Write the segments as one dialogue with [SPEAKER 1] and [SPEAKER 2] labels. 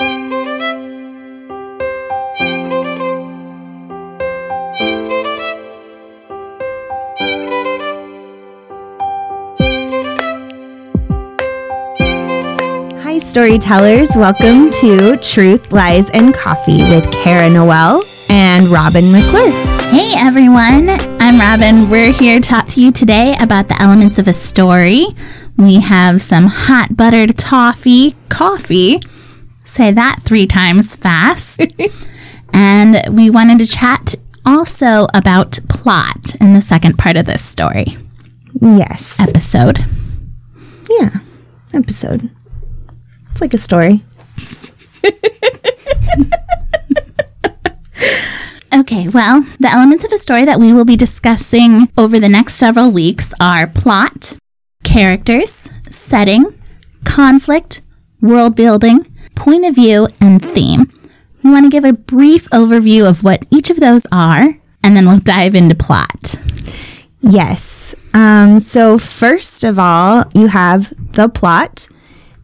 [SPEAKER 1] Hi, storytellers. Welcome to Truth, Lies, and Coffee with Kara Noel and Robin McClure.
[SPEAKER 2] Hey everyone, I'm Robin. We're here to talk to you today about the elements of a story. We have some hot buttered toffee coffee. Say that three times fast. and we wanted to chat also about plot in the second part of this story
[SPEAKER 1] Yes.
[SPEAKER 2] episode.
[SPEAKER 1] Yeah. Episode. It's like a story.
[SPEAKER 2] Okay, well, the elements of a story that we will be discussing over the next several weeks are plot, characters, setting, conflict, world building, point of view, and theme. We want to give a brief overview of what each of those are, and then we'll dive into plot.
[SPEAKER 1] Yes. Um, so, first of all, you have the plot,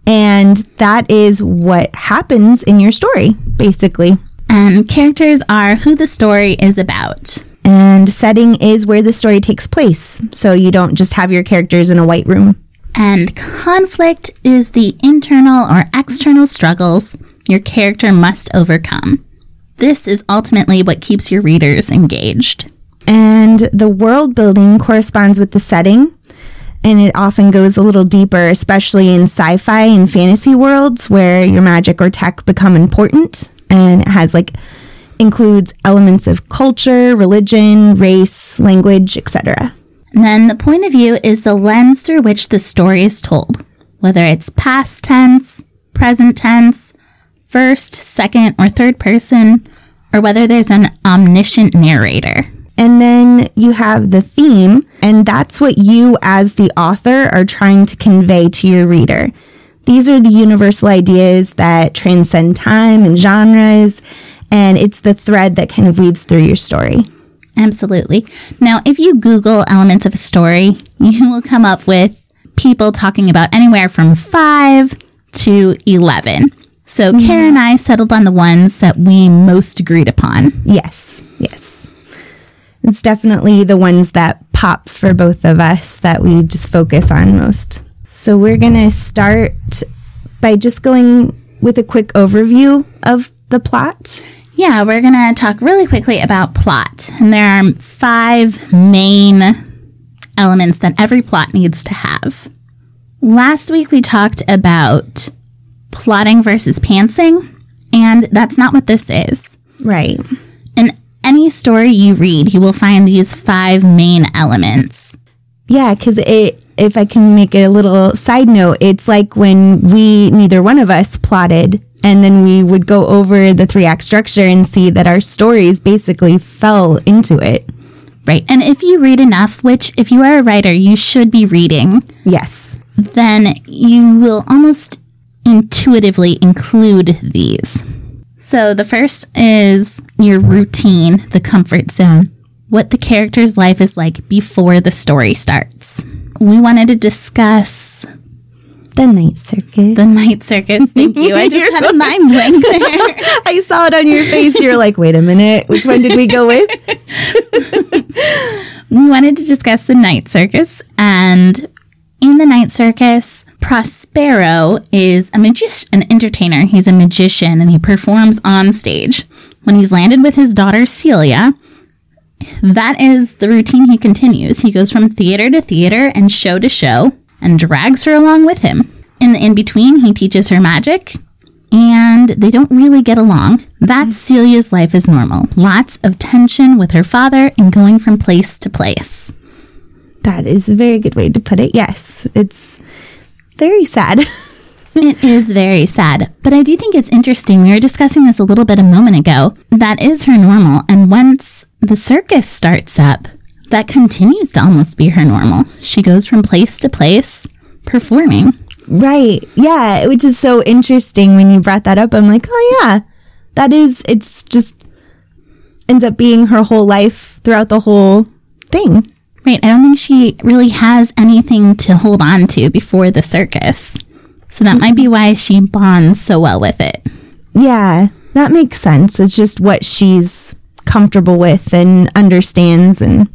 [SPEAKER 1] and that is what happens in your story, basically.
[SPEAKER 2] And characters are who the story is about.
[SPEAKER 1] And setting is where the story takes place. So, you don't just have your characters in a white room.
[SPEAKER 2] And conflict is the internal or external struggles your character must overcome. This is ultimately what keeps your readers engaged.
[SPEAKER 1] And the world building corresponds with the setting. And it often goes a little deeper, especially in sci fi and fantasy worlds where your magic or tech become important. And it has like, includes elements of culture, religion, race, language, etc.
[SPEAKER 2] Then the point of view is the lens through which the story is told, whether it's past tense, present tense, first, second, or third person, or whether there's an omniscient narrator.
[SPEAKER 1] And then you have the theme, and that's what you, as the author, are trying to convey to your reader. These are the universal ideas that transcend time and genres, and it's the thread that kind of weaves through your story.
[SPEAKER 2] Absolutely. Now, if you Google elements of a story, you will come up with people talking about anywhere from 5 to 11. So, mm-hmm. Karen and I settled on the ones that we most agreed upon.
[SPEAKER 1] Yes, yes. It's definitely the ones that pop for both of us that we just focus on most. So we're going to start by just going with a quick overview of the plot.
[SPEAKER 2] Yeah, we're going to talk really quickly about plot. And there are five main elements that every plot needs to have. Last week we talked about plotting versus pantsing, and that's not what this is.
[SPEAKER 1] Right.
[SPEAKER 2] In any story you read, you will find these five main elements.
[SPEAKER 1] Yeah, because it, if I can make it a little side note, it's like when we, neither one of us plotted, and then we would go over the three act structure and see that our stories basically fell into it.
[SPEAKER 2] Right. And if you read enough, which if you are a writer, you should be reading,
[SPEAKER 1] Yes.
[SPEAKER 2] then you will almost intuitively include these. So the first is your routine, the comfort zone, what the character's life is like before the story starts. We wanted to discuss
[SPEAKER 1] The night circus.
[SPEAKER 2] the night circus. Thank you. I just had a mind blank there.
[SPEAKER 1] I saw it on your face. You're like, wait a minute. Which one did we go with?
[SPEAKER 2] we wanted to discuss the night circus and in the night circus prospero is a magician an entertainer he's a magician and he performs on stage when he's landed with his daughter celia that is the routine he continues he goes from theater to theater and show to show and drags her along with him in the in between he teaches her magic and they don't really get along. That's mm-hmm. Celia's life as normal. Lots of tension with her father and going from place to place.
[SPEAKER 1] That is a very good way to put it. Yes. It's very sad.
[SPEAKER 2] It is very sad, but I do think it's interesting. We were discussing this a little bit a moment ago. That is her normal, and once the circus starts up, that continues to almost be her normal. She goes from place to place performing.
[SPEAKER 1] right. Yeah. Which is so interesting when you brought that up. I'm like, oh, yeah. That is, it's just ends up being her whole life throughout the whole thing.
[SPEAKER 2] Right, I don't think she really has anything to hold on to before the circus. So that might be why she bonds so well with it.
[SPEAKER 1] Yeah, that makes sense. It's just what she's comfortable with and understands and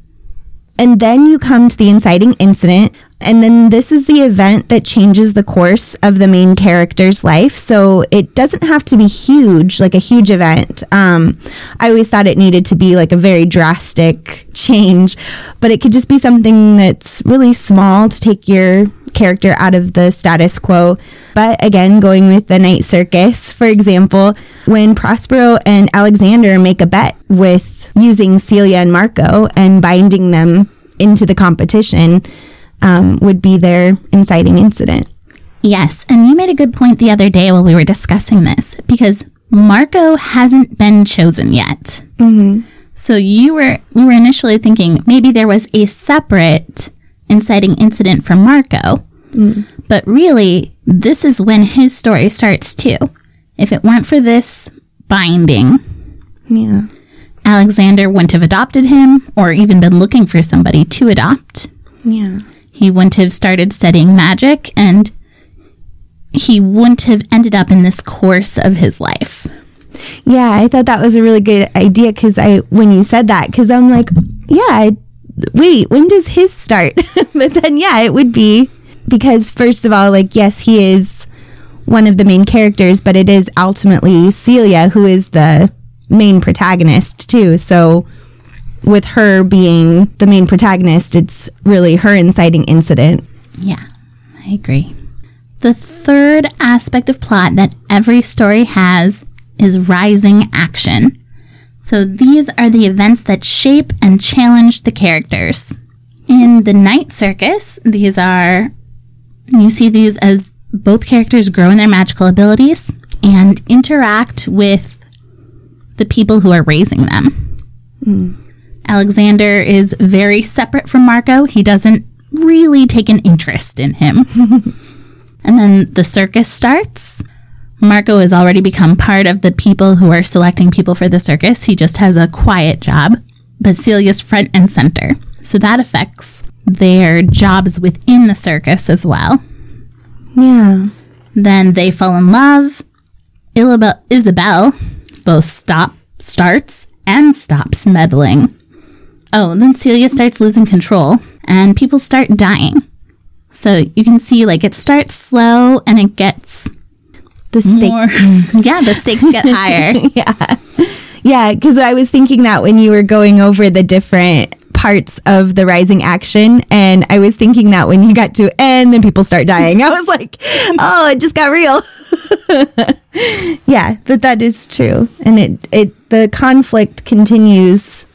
[SPEAKER 1] and then you come to the inciting incident and then this is the event that changes the course of the main character's life. So it doesn't have to be huge like a huge event. Um, i always thought it needed to be like a very drastic change but it could just be something that's really small to take your character out of the status quo. But again, going with the night circus, for example, when Prospero and Alexander make a bet with using Celia and Marco and binding them into the competition, um, would be their inciting incident.
[SPEAKER 2] Yes, and you made a good point the other day while we were discussing this because Marco hasn't been chosen yet. Mm-hmm. So you were we were initially thinking maybe there was a separate inciting incident for Marco. Mm. But really, this is when his story starts too. If it weren't for this binding,
[SPEAKER 1] yeah.
[SPEAKER 2] Alexander wouldn't have adopted him or even been looking for somebody to adopt.
[SPEAKER 1] Yeah.
[SPEAKER 2] He wouldn't have started studying magic and he wouldn't have ended up in this course of his life.
[SPEAKER 1] Yeah, I thought that was a really good idea because I, when you said that, because I'm like, yeah, I wait, when does his start? but then, yeah, it would be because, first of all, like, yes, he is one of the main characters, but it is ultimately Celia who is the main protagonist, too. So, with her being the main protagonist, it's really her inciting incident.
[SPEAKER 2] Yeah, I agree. The third aspect of plot that every story has is rising action. So these are the events that shape and challenge the characters. In the Night Circus, these are, you see these as both characters grow in their magical abilities and interact with the people who are raising them. Mm. Alexander is very separate from Marco. He doesn't really take an interest in him. and then the circus starts. Marco has already become part of the people who are selecting people for the circus. He just has a quiet job, but Celia's front and center. So that affects their jobs within the circus as well.
[SPEAKER 1] Yeah.
[SPEAKER 2] Then they fall in love. Ilabel- Isobel both stop, starts, and stops meddling. Oh, then Celia starts losing control, and people start dying. So you can see, like, it starts slow and it gets
[SPEAKER 1] the
[SPEAKER 2] stakes. yeah, the stakes get higher.
[SPEAKER 1] yeah. Yeah, because I was thinking that when you were going over the different parts of the rising action, and I was thinking that when you got to and then people start dying, I was like, oh, it just got real. yeah, but that is true, and it it the conflict continues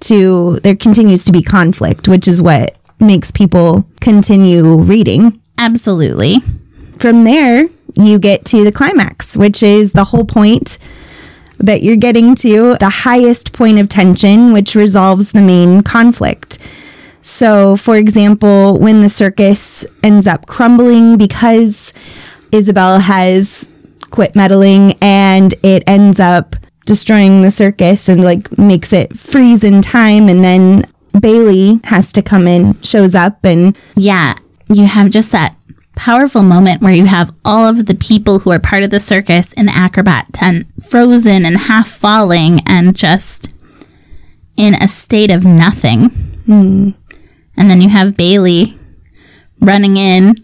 [SPEAKER 1] to there continues to be conflict, which is what makes people continue reading.
[SPEAKER 2] Absolutely.
[SPEAKER 1] From there, you get to the climax, which is the whole point that you're getting to, the highest point of tension, which resolves the main conflict. So, for example, when the circus ends up crumbling because Isobel has quit meddling and it ends up destroying the circus and like makes it freeze in time and then Bailey has to come in, shows up and
[SPEAKER 2] yeah, you have just that powerful moment where you have all of the people who are part of the circus in the acrobat tent frozen and half falling and just in a state of nothing.
[SPEAKER 1] Mm.
[SPEAKER 2] And then you have Bailey running in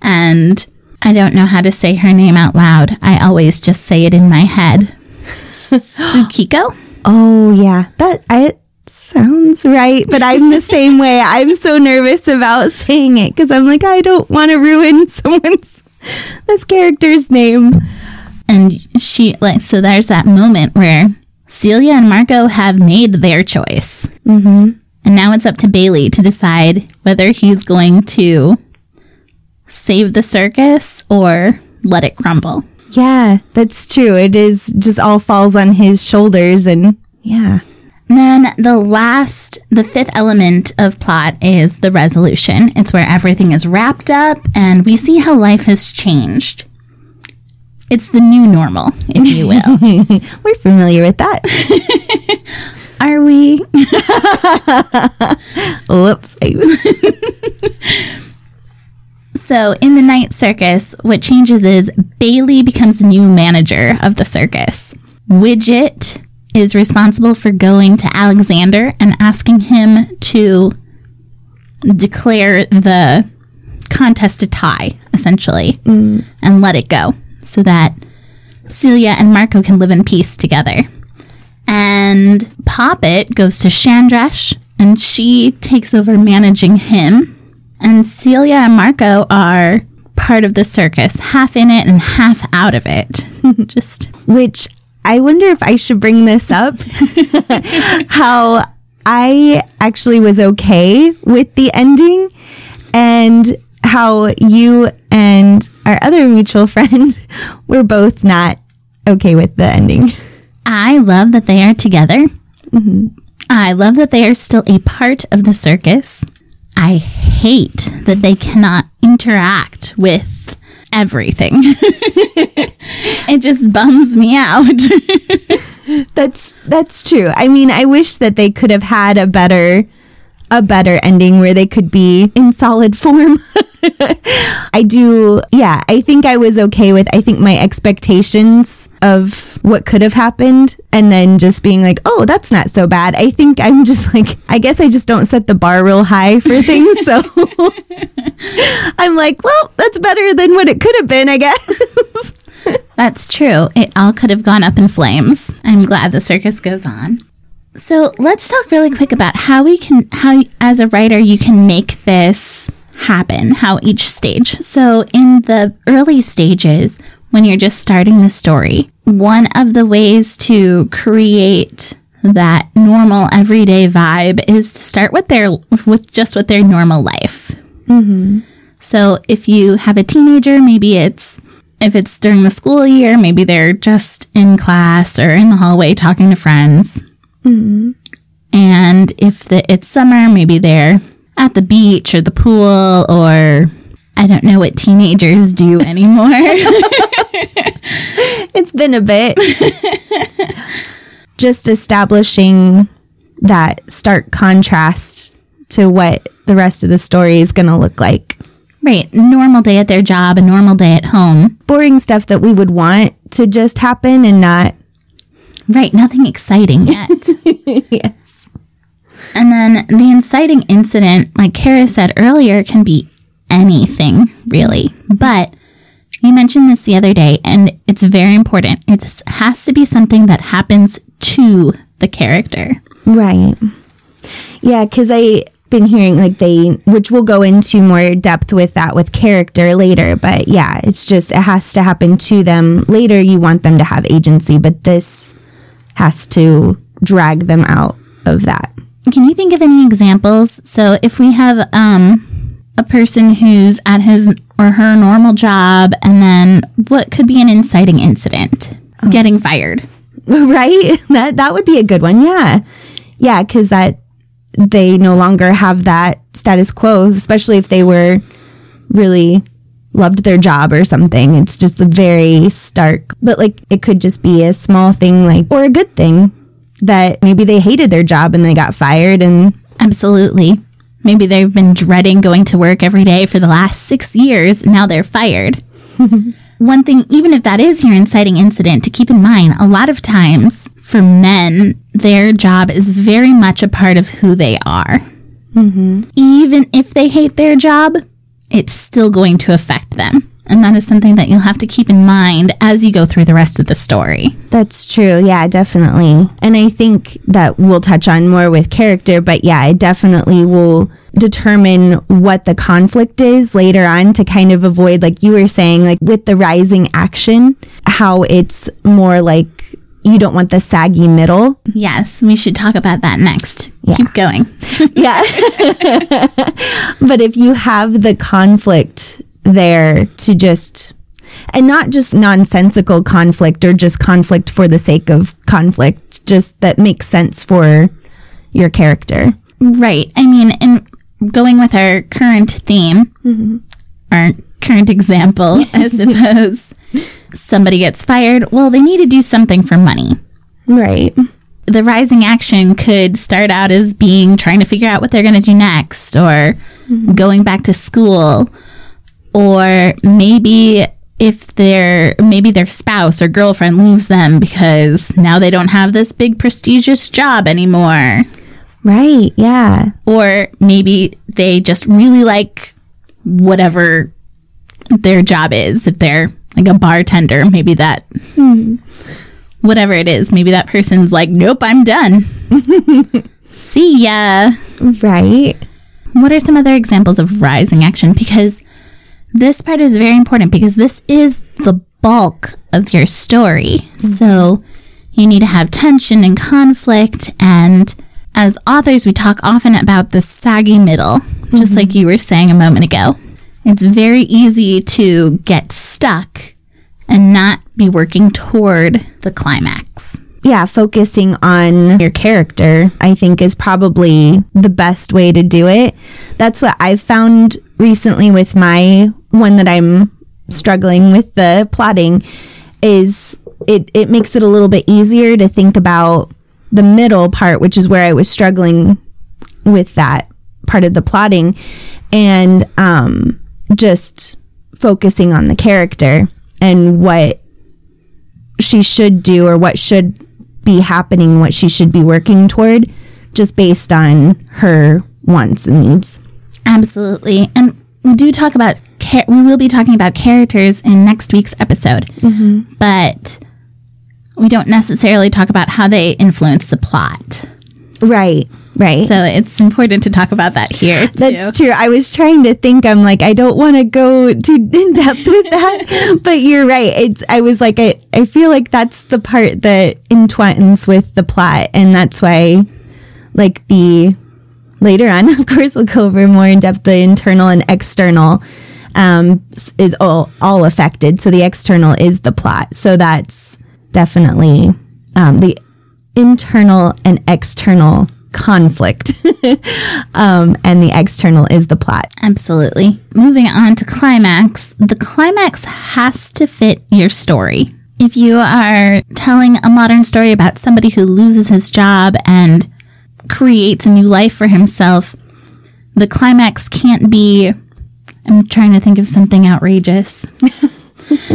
[SPEAKER 2] and I don't know how to say her name out loud. I always just say it in my head. Tsukiko?
[SPEAKER 1] Oh yeah. That I sounds right, but I'm the same way. I'm so nervous about saying it because I'm like, I don't want to ruin someone's this character's name.
[SPEAKER 2] And she like so there's that moment where Celia and Marco have made their choice.
[SPEAKER 1] Mm-hmm.
[SPEAKER 2] And now it's up to Bailey to decide whether he's going to save the circus or let it crumble.
[SPEAKER 1] Yeah, that's true. It is just all falls on his shoulders and yeah.
[SPEAKER 2] Then the last, the fifth element of plot is the resolution. It's where everything is wrapped up and we see how life has changed. It's the new normal, if you will.
[SPEAKER 1] We're familiar with that.
[SPEAKER 2] Are we?
[SPEAKER 1] Whoops.
[SPEAKER 2] so, in the night circus, what changes is Bailey becomes new manager of the circus. Widget is responsible for going to Alexander and asking him to declare the contest a tie, essentially, mm. and let it go so that Celia and Marco can live in peace together. And Poppet goes to Chandresh and she takes over managing him. And Celia and Marco are part of the circus, half in it and half out of it. Just
[SPEAKER 1] Which I wonder if I should bring this up. How I actually was okay with the ending and how you and our other mutual friend were both not okay with the ending.
[SPEAKER 2] I love that they are together. Mm-hmm. I love that they are still a part of the circus. I hate that they cannot interact with everything. it just bums me out.
[SPEAKER 1] That's that's true. I mean, I wish that they could have had a better a better ending where they could be in solid form. I do, yeah, I think I was okay with I think my expectations of what could have happened and then just being like, "Oh, that's not so bad." I think I'm just like I guess I just don't set the bar real high for things, so I'm like, "Well, that's better than what it could have been, I guess."
[SPEAKER 2] That's true. It all could have gone up in flames. I'm glad the circus goes on. So let's talk really quick about how we can, how as a writer you can make this happen, how each stage. So in the early stages, when you're just starting the story, one of the ways to create that normal everyday vibe is to start with their, with just with their normal life. Mm-hmm. So if you have a teenager, maybe it's if it's during the school year, maybe they're just in class or in the hallway talking to friends. Mm-hmm. And if the, it's summer, maybe they're at the beach or the pool or I don't know what teenagers do anymore.
[SPEAKER 1] It's been a bit. Just establishing that stark contrast to what the rest of the story is going to look like.
[SPEAKER 2] right. Normal day at their job, a normal day at home.
[SPEAKER 1] Boring stuff that we would want to just happen and not.
[SPEAKER 2] Right. Nothing exciting yet.
[SPEAKER 1] Yes.
[SPEAKER 2] And then the inciting incident, like Kara said earlier, can be anything, really. But you mentioned this the other day, and it's very important. It has to be something that happens to the character.
[SPEAKER 1] Right. Yeah, because I've been hearing like they, which we'll go into more depth with that with character later. But yeah, it's just, it has to happen to them. Later, you want them to have agency, but this has to drag them out of that.
[SPEAKER 2] Can you think of any examples? So if we have um, a person who's at his or her normal job, and then what could be an inciting incident? Getting fired.
[SPEAKER 1] right that that would be a good one yeah yeah because that they no longer have that status quo especially if they were really loved their job or something it's just a very stark but like it could just be a small thing like or a good thing that maybe they hated their job and they got fired and
[SPEAKER 2] Absolutely. Maybe they've been dreading going to work every day for the last six years. Now they're fired. One thing, even if that is your inciting incident, to keep in mind, a lot of times for men, their job is very much a part of who they are. Mm-hmm. Even if they hate their job, it's still going to affect them. And that is something that you'll have to keep in mind as you go through the rest of the story.
[SPEAKER 1] That's true. Yeah, definitely. And I think that we'll touch on more with character, but yeah, it definitely will determine what the conflict is later on to kind of avoid, like you were saying, like with the rising action, how it's more like you don't want the saggy middle.
[SPEAKER 2] Yes, we should talk about that next. Keep going.
[SPEAKER 1] Yeah. but if you have the conflict there to just, and not just nonsensical conflict or just conflict for the sake of conflict, just that makes sense for your character.
[SPEAKER 2] Right. I mean, and going with our current theme, mm-hmm. our current example, I suppose, somebody gets fired. Well, they need to do something for money.
[SPEAKER 1] Right.
[SPEAKER 2] The rising action could start out as being trying to figure out what they're going to do next or mm-hmm. going back to school. Or maybe if their maybe their spouse or girlfriend leaves them because now they don't have this big prestigious job anymore
[SPEAKER 1] Right. Yeah.
[SPEAKER 2] or maybe they just really like whatever their job is if they're like a bartender maybe that hmm. whatever it is maybe that person's like nope i'm done. See ya.
[SPEAKER 1] Right.
[SPEAKER 2] what are some other examples of rising action? Because this part is very important because this is the bulk of your story. Mm-hmm. So you need to have tension and conflict and as authors we talk often about the saggy middle just mm-hmm. like you were saying a moment ago it's very easy to get stuck and not be working toward the climax
[SPEAKER 1] yeah, focusing on your character, I think, is probably the best way to do it. That's what I've found recently with my one that I'm struggling with the plotting is it, it makes it a little bit easier to think about the middle part, which is where I was struggling with that part of the plotting and um, just focusing on the character and what she should do or what should be happening, what she should be working toward, just based on her wants and needs.
[SPEAKER 2] Absolutely. And we do talk about, char- we will be talking about characters in next week's episode, mm-hmm. but we don't necessarily talk about how they influence the plot.
[SPEAKER 1] Right, right.
[SPEAKER 2] So it's important to talk about that here. Too.
[SPEAKER 1] That's true. I was trying to think. I'm like, I don't want to go too in depth with that, but you're right. It's. I was like, I. I feel like that's the part that entwines with the plot, and that's why, like the later on, of course, we'll go over more in depth the internal and external um, is all all affected. So the external is the plot. So that's definitely um, the internal and external conflict. um, and the external is the plot.
[SPEAKER 2] Absolutely. Moving on to climax, the climax has to fit your story. If you are telling a modern story about somebody who loses his job and creates a new life for himself, the climax can't be. I'm trying to think of something outrageous.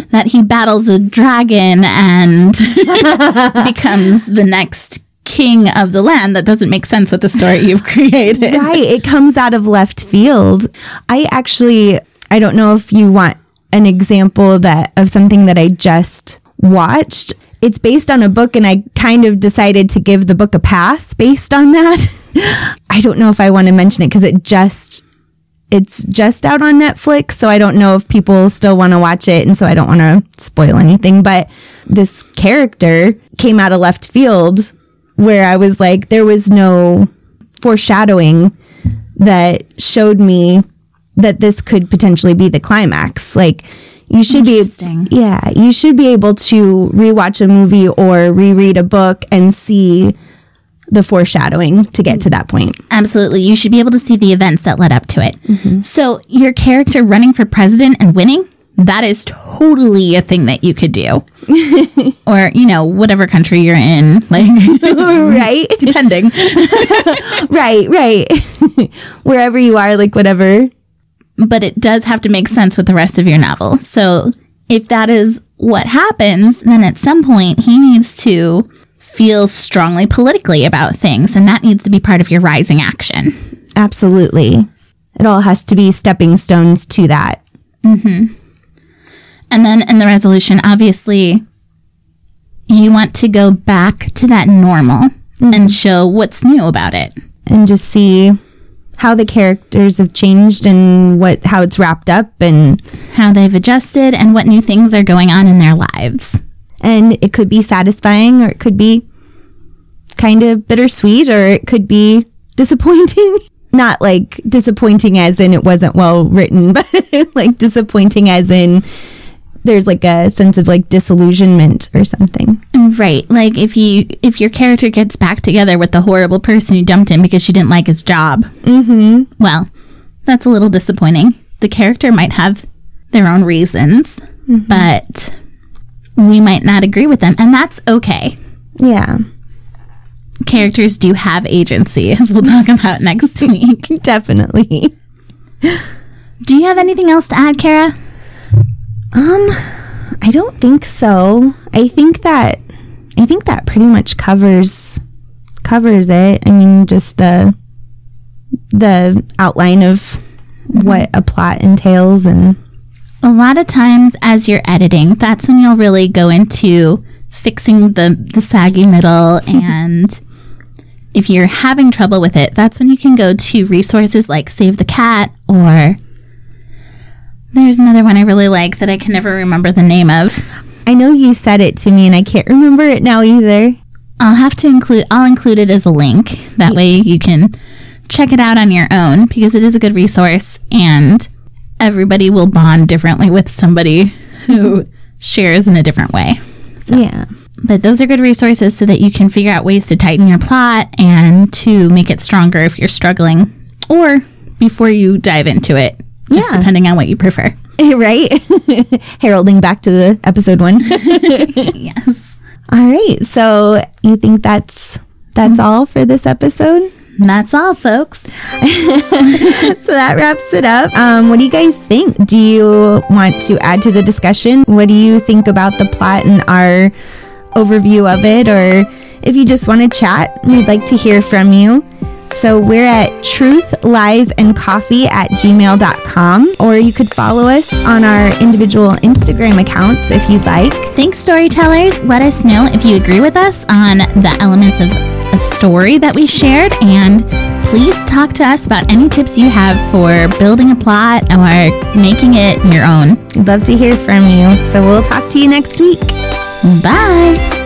[SPEAKER 2] that he battles a dragon and becomes the next king of the land. That doesn't make sense with the story you've created.
[SPEAKER 1] right. It comes out of left field. I actually, I don't know if you want an example that of something that I just watched. It's based on a book, and I kind of decided to give the book a pass based on that. I don't know if I want to mention it because it just it's just out on Netflix, so I don't know if people still want to watch it, and so I don't want to spoil anything. But this character came out of left field where I was like, there was no foreshadowing that showed me that this could potentially be the climax. Like, you should be, yeah, you should be able to rewatch a movie or reread a book and see the foreshadowing to get to that point.
[SPEAKER 2] Absolutely. You should be able to see the events that led up to it. Mm-hmm. So, your character running for president and winning, that is totally a thing that you could do. or, you know, whatever country you're in, like,
[SPEAKER 1] right?
[SPEAKER 2] depending.
[SPEAKER 1] right, right. Wherever you are, like whatever.
[SPEAKER 2] But it does have to make sense with the rest of your novel. So, if that is what happens, then at some point he needs to feel strongly politically about things, and that needs to be part of your rising action.
[SPEAKER 1] Absolutely. It all has to be stepping stones to that. Mm-hmm.
[SPEAKER 2] And then in the resolution, obviously, you want to go back to that normal and mm-hmm. show what's new about it.
[SPEAKER 1] And just see how the characters have changed and what how it's wrapped up and
[SPEAKER 2] How they've adjusted and what new things are going on in their lives.
[SPEAKER 1] and it could be satisfying or it could be kind of bittersweet or it could be disappointing. Not like disappointing as in it wasn't well written, but like disappointing as in there's like a sense of like disillusionment or something.
[SPEAKER 2] Right. Like if you if your character gets back together with the horrible person who dumped him because she didn't like his job. Mm-hmm. Well, that's a little disappointing. The character might have their own reasons, but we might not agree with them, and that's okay.
[SPEAKER 1] Yeah.
[SPEAKER 2] Characters do have agency, as we'll talk about next week.
[SPEAKER 1] Definitely.
[SPEAKER 2] Do you have anything else to add, Kara?
[SPEAKER 1] Um, I don't think so. I think that I think that pretty much covers covers it. I mean, just the the outline of what a plot entails and
[SPEAKER 2] A lot of times, as you're editing, that's when you'll really go into fixing the, the saggy middle. and if you're having trouble with it, that's when you can go to resources like Save the Cat or there's another one I really like that I can never remember the name of.
[SPEAKER 1] I know you said it to me and I can't remember it now either.
[SPEAKER 2] I'll have to include I'll include it as a link. That way you can check it out on your own because it is a good resource and everybody will bond differently with somebody who shares in a different way.
[SPEAKER 1] Yeah.
[SPEAKER 2] But those are good resources so that you can figure out ways to tighten your plot and to make it stronger if you're struggling or before you dive into it. Just
[SPEAKER 1] Yeah.
[SPEAKER 2] depending on what you prefer.
[SPEAKER 1] right? Heralding back to the episode one.
[SPEAKER 2] yes.
[SPEAKER 1] all right. So you think that's that's all for this episode?
[SPEAKER 2] That's all, folks.
[SPEAKER 1] So that wraps it up. Um, what do you guys think? Do you want to add to the discussion? What do you think about the plot and our overview of it? Or if you just want to chat, we'd like to hear from you. So we're at truth, lies, and coffee at gmail.com, or you could follow us on our individual Instagram accounts if you'd like.
[SPEAKER 2] Thanks, storytellers. Let us know if you agree with us on the elements of a story that we shared, and please talk to us about any tips you have for building a plot or making it your own.
[SPEAKER 1] We'd love to hear from you. So we'll talk to you next week.
[SPEAKER 2] Bye.